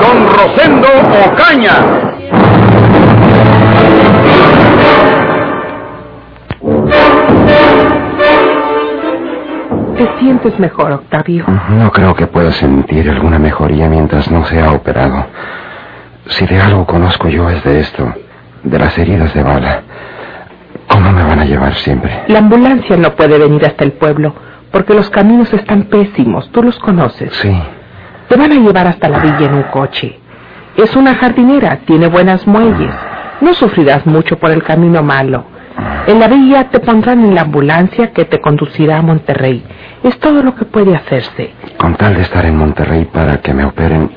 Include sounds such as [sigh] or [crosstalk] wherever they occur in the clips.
don Rosendo Ocaña. ¿Te sientes mejor, Octavio? No creo que pueda sentir alguna mejoría mientras no sea operado. Si de algo conozco yo es de esto, de las heridas de bala. ¿Cómo me van a llevar siempre? La ambulancia no puede venir hasta el pueblo porque los caminos están pésimos. Tú los conoces. Sí. Te van a llevar hasta la villa en un coche. Es una jardinera, tiene buenas muelles. No sufrirás mucho por el camino malo. En la villa te pondrán en la ambulancia que te conducirá a Monterrey. Es todo lo que puede hacerse. Con tal de estar en Monterrey para que me operen,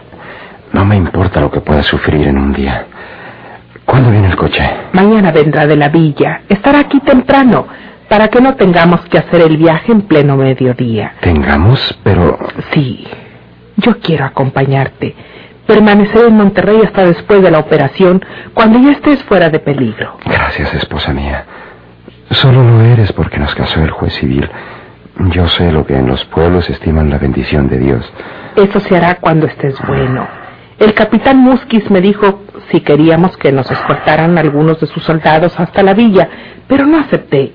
no me importa lo que pueda sufrir en un día. ¿Cuándo viene el coche? Mañana vendrá de la villa. Estará aquí temprano para que no tengamos que hacer el viaje en pleno mediodía. Tengamos, pero... Sí, yo quiero acompañarte. Permanecer en Monterrey hasta después de la operación, cuando ya estés fuera de peligro. Gracias, esposa mía. Solo lo eres porque nos casó el juez civil. Yo sé lo que en los pueblos estiman la bendición de Dios. Eso se hará cuando estés bueno. El capitán Musquis me dijo si queríamos que nos escoltaran algunos de sus soldados hasta la villa, pero no acepté.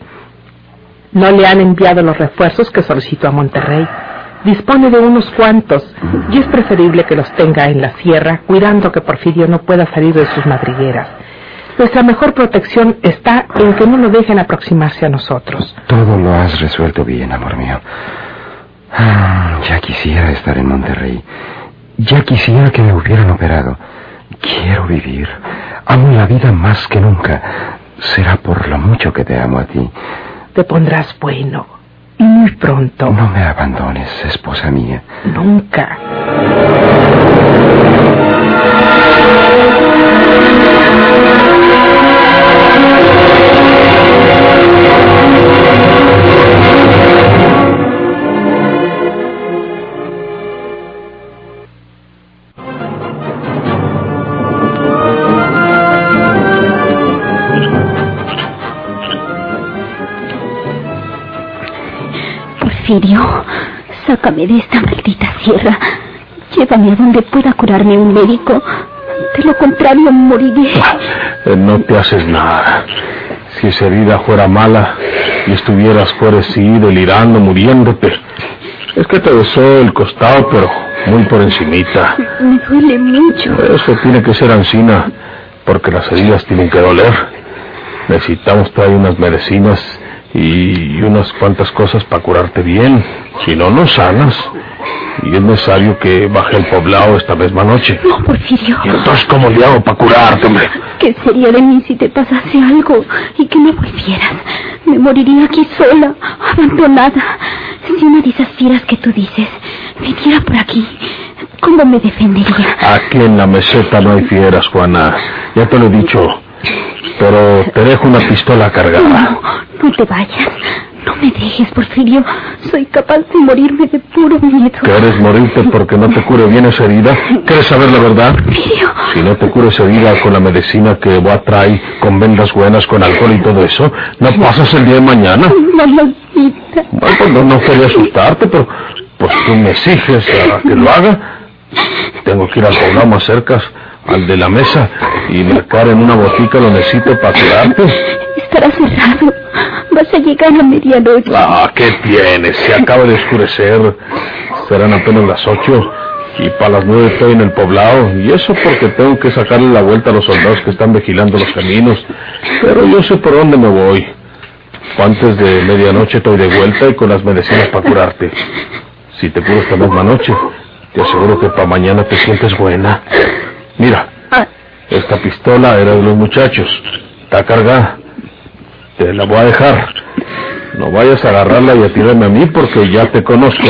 No le han enviado los refuerzos que solicitó a Monterrey. Dispone de unos cuantos y es preferible que los tenga en la sierra, cuidando que Porfirio no pueda salir de sus madrigueras. Nuestra mejor protección está en que no lo dejen aproximarse a nosotros. Todo lo has resuelto bien, amor mío. Ah, ya quisiera estar en Monterrey. Ya quisiera que me hubieran operado. Quiero vivir. Amo la vida más que nunca. Será por lo mucho que te amo a ti. Te pondrás bueno. Y muy pronto. No me abandones, esposa mía. Nunca. Porfirio, sácame de esta maldita sierra. Llévame a donde pueda curarme un médico. De lo contrario, moriré. Eh, No te haces nada. Si esa herida fuera mala y estuvieras fuera sí, delirando, muriéndote. Es que te besó el costado, pero muy por encimita. Me duele mucho. Eso tiene que ser ansina, porque las heridas tienen que doler. Necesitamos traer unas medicinas y unas cuantas cosas para curarte bien. Si no, no sanas. Y es necesario que baje el poblado esta misma noche. No, Porfirio. ¿Y entonces cómo le hago para curarte, hombre? ¿Qué sería de mí si te pasase algo y que no volvieras? Me moriría aquí sola, abandonada. Si una de esas fieras que tú dices viniera por aquí, ¿cómo me defendería? Aquí en la meseta no hay fieras, Juana. Ya te lo he dicho. Pero te dejo una pistola cargada. No, no te vayas. No me dejes, Porfirio. Soy capaz de morirme de puro miedo. ¿Quieres morirte porque no te cure bien esa herida? ¿Quieres saber la verdad? Porfirio. Si no te cure esa herida con la medicina que voy a traer, con vendas buenas, con alcohol y todo eso, no pasas el día de mañana. Mamacita. Bueno, pues no, no quería asustarte, pero pues tú me exiges a que lo haga. Tengo que ir al poblado más cerca, al de la mesa, y marcar en una botica lo necesito para curarte. Estará cerrado. Vas a llegar a medianoche. Ah, ¿qué tienes? Se acaba de oscurecer. Serán apenas las ocho. Y para las nueve estoy en el poblado. Y eso porque tengo que sacarle la vuelta a los soldados que están vigilando los caminos. Pero yo sé por dónde me voy. Antes de medianoche estoy de vuelta y con las medicinas para curarte. Si te curo esta misma noche, te aseguro que para mañana te sientes buena. Mira, esta pistola era de los muchachos. Está cargada. Te la voy a dejar. No vayas a agarrarla y a tirarme a mí porque ya te conozco.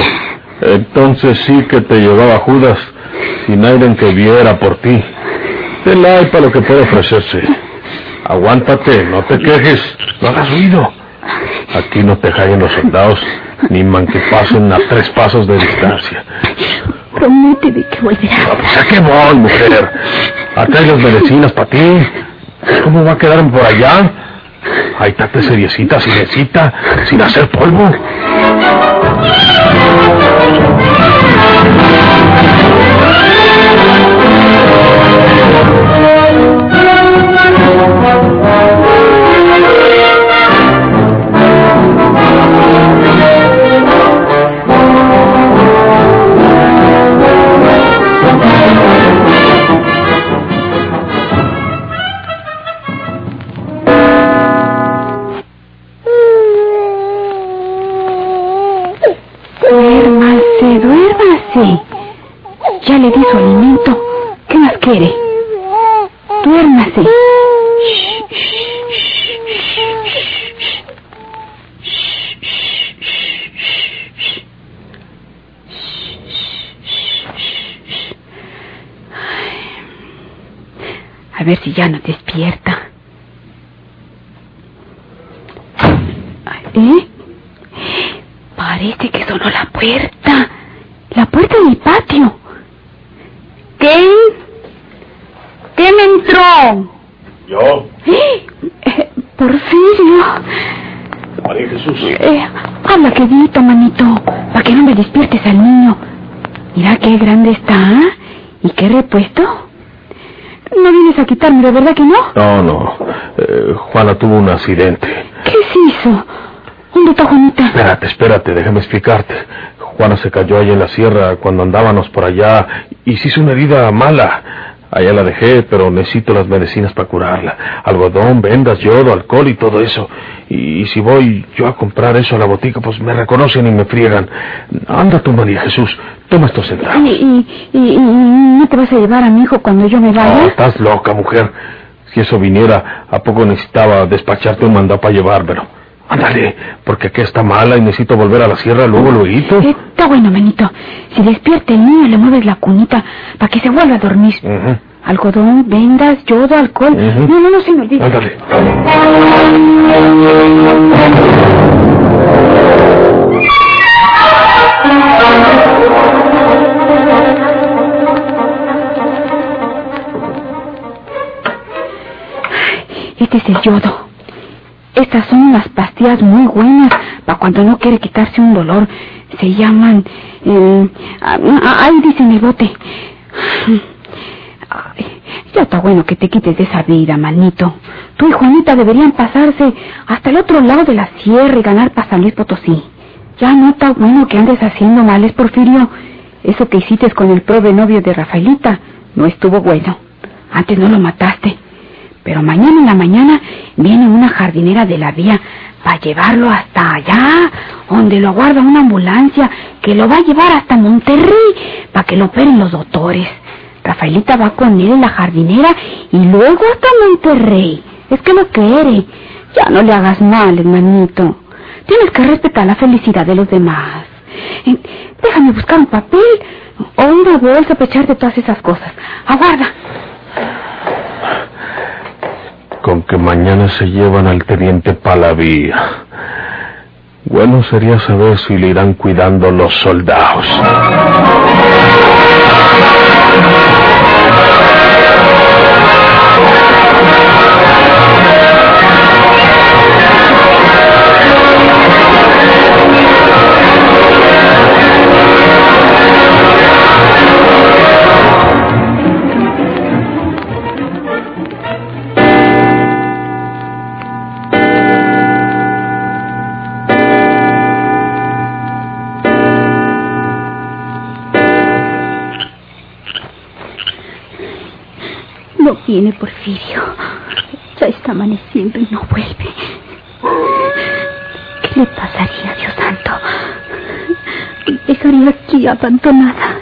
Entonces sí que te llevaba Judas sin aire que viera por ti. El hay para lo que puede ofrecerse. Aguántate, no te quejes, no hagas ruido. Aquí no te hallen los soldados, ni man que pasen a tres pasos de distancia. Prométeme que volverás. Ah, pues a qué voy, mujer. Hay las medicinas para ti. ¿Cómo va a quedarme por allá? Ahí estate seriecita, silencita, sin hacer polvo. Di su alimento. ¿Qué más quiere? Duérmase. A ver si ya no despierta. ¿Eh? Parece que sonó la puerta. La puerta patio. ¿Quién? ¿Quién entró? Yo, Eh, [gasps] Porfirio. María Jesús. Eh, habla quedito, manito, para que no me despiertes al niño. Mira qué grande está. ¿ah? ¿Y qué repuesto? No vienes a quitarme, ¿de verdad que no? No, no. Eh, Juana tuvo un accidente. ¿Qué se hizo? ¿Dónde está Juanita? Espérate, espérate, déjame explicarte. Juana se cayó ahí en la sierra cuando andábamos por allá y se hizo una herida mala. Allá la dejé, pero necesito las medicinas para curarla. Algodón, vendas, yodo, alcohol y todo eso. Y, si voy yo a comprar eso a la botica, pues me reconocen y me friegan. Anda tú, María Jesús, toma estos ¿Y, centavos. y, y- y no te vas a llevar a mi hijo cuando yo me vaya? estás loca, mujer. Si eso viniera, ¿a poco necesitaba despacharte un mandado para llevármelo? Ándale, porque aquí está mala y necesito volver a la sierra luego, luego. Está bueno, manito. Si despierta el niño, le mueves la cunita para que se vuelva a dormir. Algodón, vendas, yodo, alcohol. No, no, no se me olvide. Ándale. Este es el yodo. Muy buenas para cuando no quiere quitarse un dolor. Se llaman... eh, ah, ah, ahí dice en el bote. Ay, ya está bueno que te quites de esa vida, manito. Tú y Juanita deberían pasarse hasta el otro lado de la sierra y ganar para San Luis Potosí. Ya no está bueno que andes haciendo males, Porfirio. Eso que hiciste con el prove novio de Rafaelita no estuvo bueno. Antes no lo mataste. Pero mañana en la mañana viene una jardinera de la vía para llevarlo hasta allá, donde lo aguarda una ambulancia que lo va a llevar hasta Monterrey para que lo operen los doctores. Rafaelita va con él en la jardinera y luego hasta Monterrey. Es que lo quiere. Ya no le hagas mal, hermanito. Tienes que respetar la felicidad de los demás. Déjame buscar un papel o una bolsa para echarte todas esas cosas. Aguarda. Con que mañana se llevan al teniente Palavía. Bueno sería saber si le irán cuidando los soldados. Porfirio. Ya está amaneciendo y no vuelve. ¿Qué le pasaría, Dios santo? Me dejaría aquí abandonada.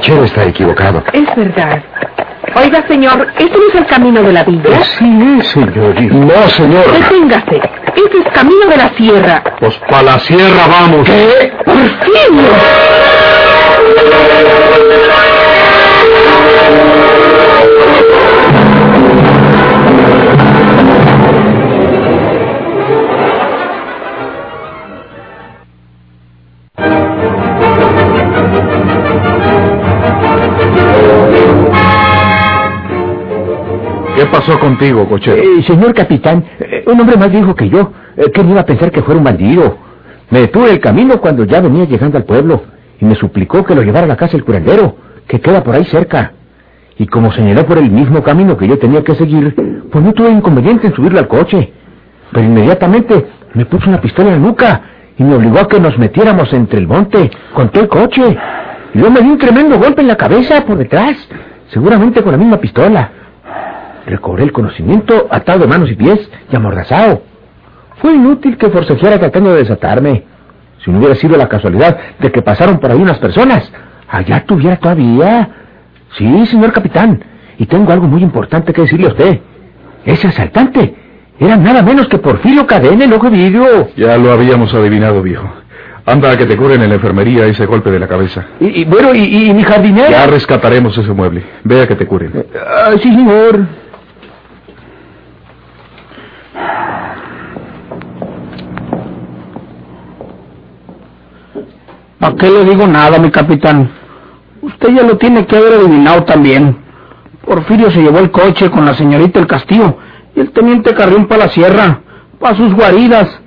Cochero está equivocado. Es verdad. Oiga, señor, ¿este no es el camino de la villa? Sí, señorita. No, señor. Deténgase. Este es camino de la sierra. Pues para la sierra vamos. ¿Qué? ¡Porfirio! Pasó contigo, cochero? Eh, señor capitán, eh, un hombre más dijo que yo. Eh, ¿Quién iba a pensar que fuera un bandido? Me detuve el camino cuando ya venía llegando al pueblo y me suplicó que lo llevara a la casa del curandero, que queda por ahí cerca. Y como señaló por el mismo camino que yo tenía que seguir, pues no tuve inconveniente en subirle al coche. Pero inmediatamente me puso una pistola en la nuca y me obligó a que nos metiéramos entre el monte con todo el coche. Y luego me dio un tremendo golpe en la cabeza por detrás, seguramente con la misma pistola. Recobré el conocimiento atado de manos y pies y amordazado. Fue inútil que forcejeara tratando de desatarme. Si no hubiera sido la casualidad de que pasaron por ahí unas personas, allá tuviera todavía. Sí, señor capitán, y tengo algo muy importante que decirle a usted. Ese asaltante era nada menos que Porfirio Cadena, el ojo vidrio. Ya lo habíamos adivinado, viejo. Anda a que te curen en la enfermería ese golpe de la cabeza. Y, y bueno, y, y mi jardinera. Ya rescataremos ese mueble. Ve a que te curen. Ah, sí, señor. ¿Para qué le digo nada, mi capitán? Usted ya lo tiene que haber adivinado también. Porfirio se llevó el coche con la señorita El Castillo y el teniente Carrión para la sierra, para sus guaridas.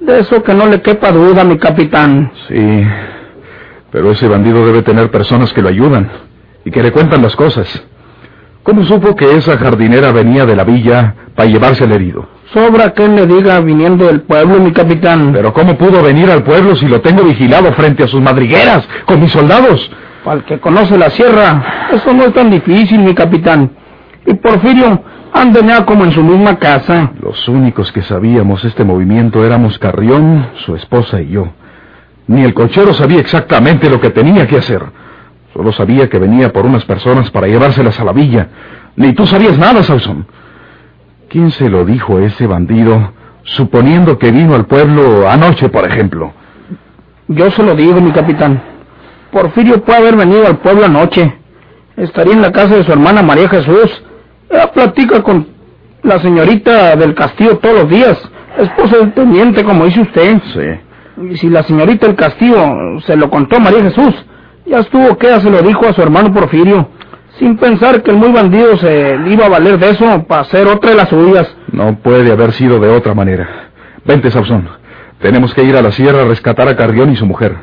De eso que no le quepa duda, mi capitán. Sí, pero ese bandido debe tener personas que lo ayudan y que le cuentan las cosas. ¿Cómo supo que esa jardinera venía de la villa para llevarse al herido? Sobra que él le diga viniendo del pueblo, mi capitán. Pero ¿cómo pudo venir al pueblo si lo tengo vigilado frente a sus madrigueras con mis soldados? Para el que conoce la sierra, eso no es tan difícil, mi capitán. Y Porfirio anda ya como en su misma casa. Los únicos que sabíamos este movimiento éramos Carrión, su esposa y yo. Ni el cochero sabía exactamente lo que tenía que hacer. Solo sabía que venía por unas personas para llevárselas a la villa. Ni tú sabías nada, Sausón. ¿Quién se lo dijo a ese bandido, suponiendo que vino al pueblo anoche, por ejemplo? Yo se lo digo, mi capitán. Porfirio puede haber venido al pueblo anoche. Estaría en la casa de su hermana María Jesús. Ella platica con la señorita del castillo todos los días. Esposa del teniente, como dice usted. Sí. Y si la señorita del castillo se lo contó a María Jesús, ya estuvo que se lo dijo a su hermano Porfirio. Sin pensar que el muy bandido se iba a valer de eso para hacer otra de las suyas. No puede haber sido de otra manera. Vente, Sausón. Tenemos que ir a la sierra a rescatar a Carrión y su mujer.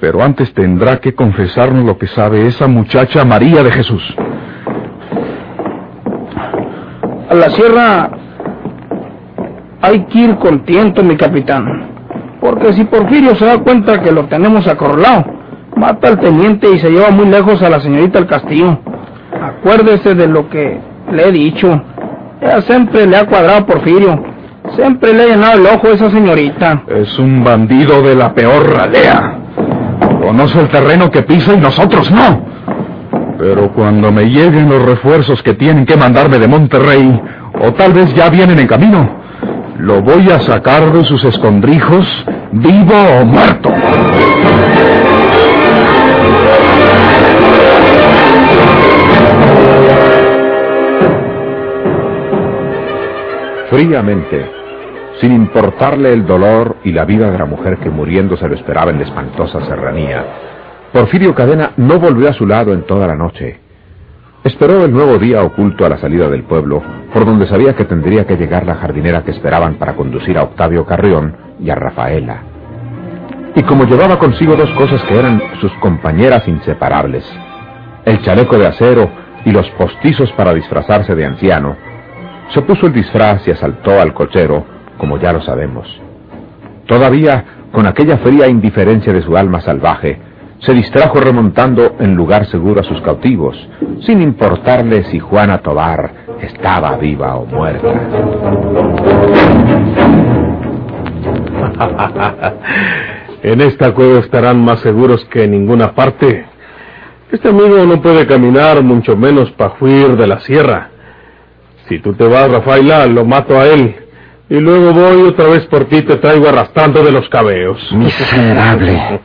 Pero antes tendrá que confesarnos lo que sabe esa muchacha María de Jesús. A la sierra hay que ir con tiento, mi capitán. Porque si Porfirio se da cuenta que lo tenemos acorralado, mata al teniente y se lleva muy lejos a la señorita del castillo. Acuérdese de lo que le he dicho. Ella siempre le ha cuadrado a Porfirio. Siempre le ha llenado el ojo a esa señorita. Es un bandido de la peor ralea. Conoce el terreno que pisa y nosotros no. Pero cuando me lleguen los refuerzos que tienen que mandarme de Monterrey, o tal vez ya vienen en camino, lo voy a sacar de sus escondrijos, vivo o muerto. Fríamente, sin importarle el dolor y la vida de la mujer que muriendo se lo esperaba en la espantosa serranía, Porfirio Cadena no volvió a su lado en toda la noche. Esperó el nuevo día oculto a la salida del pueblo, por donde sabía que tendría que llegar la jardinera que esperaban para conducir a Octavio Carrión y a Rafaela. Y como llevaba consigo dos cosas que eran sus compañeras inseparables, el chaleco de acero y los postizos para disfrazarse de anciano, se puso el disfraz y asaltó al cochero, como ya lo sabemos. Todavía, con aquella fría indiferencia de su alma salvaje, se distrajo remontando en lugar seguro a sus cautivos, sin importarle si Juana Tobar estaba viva o muerta. [laughs] En esta cueva estarán más seguros que en ninguna parte. Este amigo no puede caminar, mucho menos para huir de la sierra. Si tú te vas, Rafaela, lo mato a él. Y luego voy otra vez por ti y te traigo arrastrando de los cabellos. Miserable.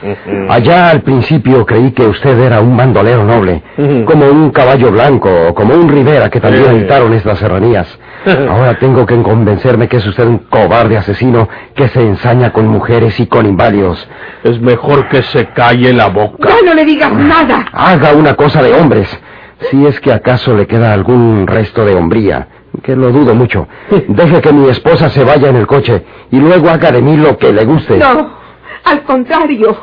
Allá al principio creí que usted era un bandolero noble, como un caballo blanco o como un Rivera que también habitaron estas serranías. Ahora tengo que convencerme que es usted un cobarde asesino que se ensaña con mujeres y con inválidos. Es mejor que se calle la boca. Ya no le digas nada. Haga una cosa de hombres. Si es que acaso le queda algún resto de hombría, que lo dudo mucho. [laughs] Deje que mi esposa se vaya en el coche y luego haga de mí lo que le guste. No, al contrario.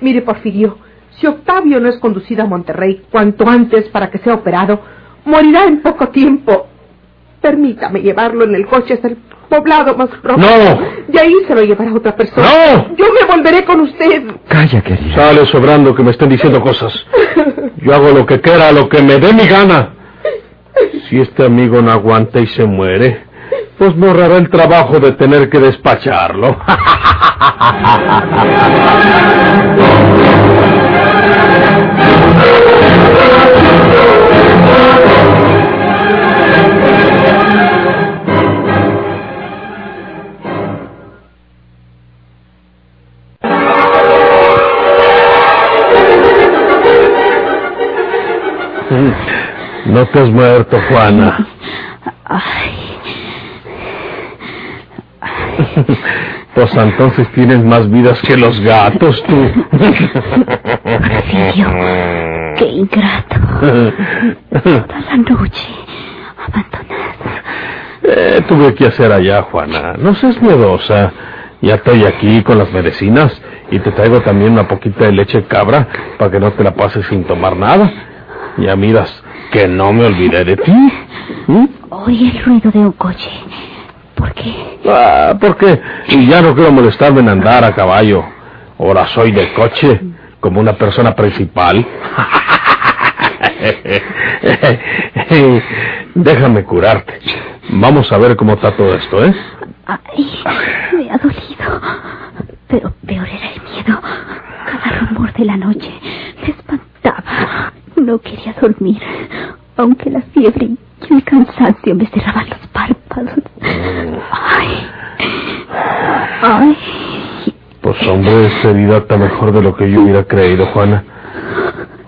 Mire, Porfirio, si Octavio no es conducido a Monterrey cuanto antes para que sea operado, morirá en poco tiempo. Permítame llevarlo en el coche hasta el poblado más próximo. ¡No! De ahí se lo llevará otra persona. ¡No! Yo me volveré con usted. Calla, querida. Sale sobrando que me estén diciendo cosas. Yo hago lo que quiera, lo que me dé mi gana. Si este amigo no aguanta y se muere, pues me ahorrará el trabajo de tener que despacharlo. [laughs] No te has muerto, Juana. Ay, Pues entonces tienes más vidas que los gatos, tú. Qué ingrato. Toda la noche, abandonada. Eh, tuve que hacer allá, Juana. No seas miedosa. Ya estoy aquí con las medicinas y te traigo también una poquita de leche de cabra para que no te la pases sin tomar nada. Ya miras que no me olvidé de ti. ¿Mm? Oí el ruido de un coche. ¿Por qué? Ah, porque ya no quiero molestarme en andar a caballo. Ahora soy del coche, como una persona principal. [laughs] Déjame curarte. Vamos a ver cómo está todo esto, ¿eh? Ay, me ha dolido. Pero peor era el miedo. Cada rumor de la noche me espantaba. No quería dormir, aunque la fiebre y el cansancio me cerraban los párpados. Ay, ay, Pues hombre, esta herida está mejor de lo que yo hubiera creído, Juana.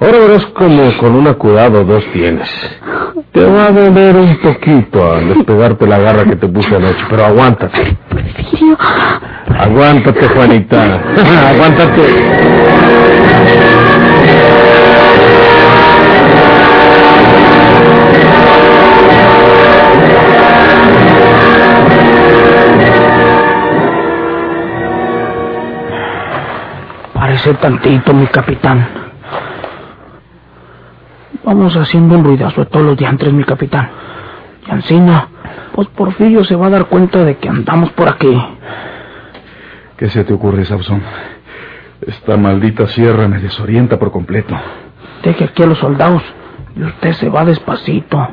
Ahora verás como con una cuidado dos tienes. Te va a doler un poquito al despegarte la garra que te puse anoche, pero aguántate. Aguántate, Juanita. [laughs] aguántate. Tantito, mi capitán. Vamos haciendo un ruidazo de todos los diantres, mi capitán. Y encima, pues Porfirio se va a dar cuenta de que andamos por aquí. ¿Qué se te ocurre, Sauzón? Esta maldita sierra me desorienta por completo. Deje aquí a los soldados y usted se va despacito,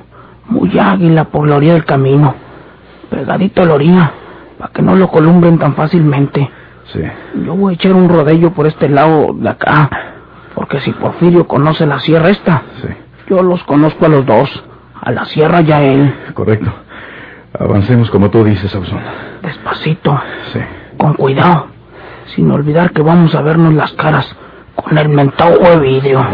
muy águila por la orilla del camino, pegadito a la orilla, para que no lo columbren tan fácilmente. Sí. Yo voy a echar un rodello por este lado de acá, porque si Porfirio conoce la sierra esta, Sí, yo los conozco a los dos, a la sierra ya él, correcto. Avancemos como tú dices, Sauzón. despacito, Sí. con cuidado, sin olvidar que vamos a vernos las caras con el mentado de vidrio.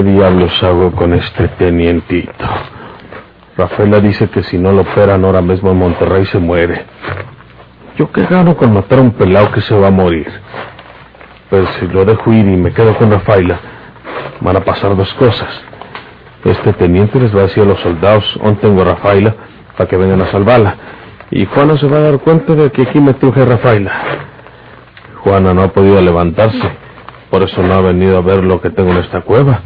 ¿Qué diablos hago con este tenientito? Rafaela dice que si no lo operan ahora mismo en Monterrey se muere. Yo qué gano con matar a un pelado que se va a morir. Pero si lo dejo ir y me quedo con Rafaela, van a pasar dos cosas. Este teniente les va a decir a los soldados, ¿dónde tengo a Rafaela? Para que vengan a salvarla. Y Juana se va a dar cuenta de que aquí me truje Rafaela. Juana no ha podido levantarse, por eso no ha venido a ver lo que tengo en esta cueva.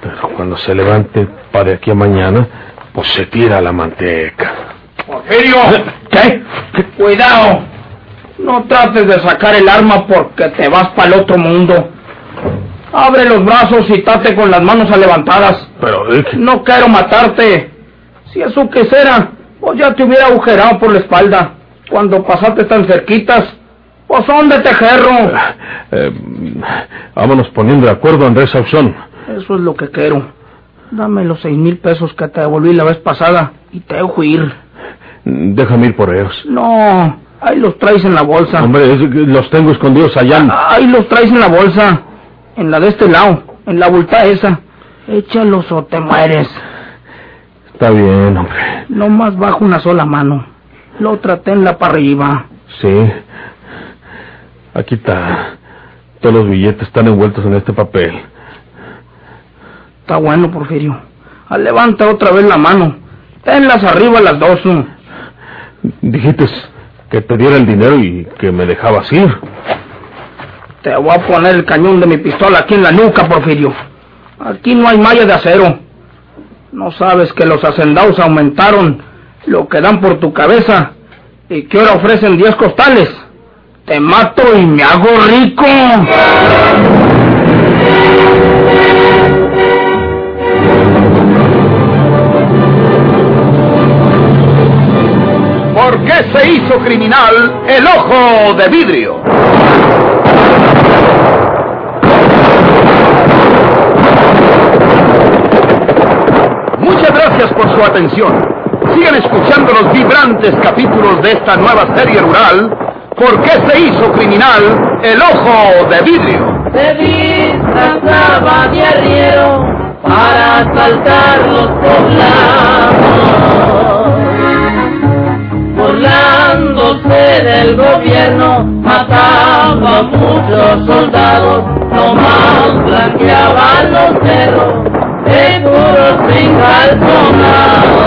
Pero cuando se levante para de aquí a mañana, pues se tira la manteca. Porfirio, ¿qué? Cuidado. No trates de sacar el arma porque te vas para el otro mundo. Abre los brazos y tate con las manos levantadas. Pero, Dick... No quiero matarte. Si eso quisiera, pues ya te hubiera agujerado por la espalda. Cuando pasaste tan cerquitas, pues ¿dónde te jerro? Eh, vámonos poniendo de acuerdo, Andrés Sauzón. Eso es lo que quiero. Dame los seis mil pesos que te devolví la vez pasada y te dejo ir. Déjame ir por ellos. No, ahí los traes en la bolsa. Hombre, es- los tengo escondidos allá. Ahí los traes en la bolsa. En la de este lado. En la bulta esa. Échalos o te mueres. Está bien, hombre. No más bajo una sola mano. La otra tenla para arriba. Sí. Aquí está. Todos los billetes están envueltos en este papel. Está bueno, Porfirio. Ah, levanta otra vez la mano. Tenlas arriba las dos. ¿no? Dijiste que te diera el dinero y que me dejabas ir. Te voy a poner el cañón de mi pistola aquí en la nuca, Porfirio. Aquí no hay malla de acero. No sabes que los hacendados aumentaron lo que dan por tu cabeza y que ahora ofrecen 10 costales. Te mato y me hago rico. Se hizo criminal el ojo de vidrio? Muchas gracias por su atención. Sigan escuchando los vibrantes capítulos de esta nueva serie rural. ¿Por qué se hizo criminal el ojo de vidrio? se disfrazaba de arriero para asaltar los poblados burlándose del gobierno, mataba a muchos soldados, nomás blanqueaban los dedos, seguros sin calzonado.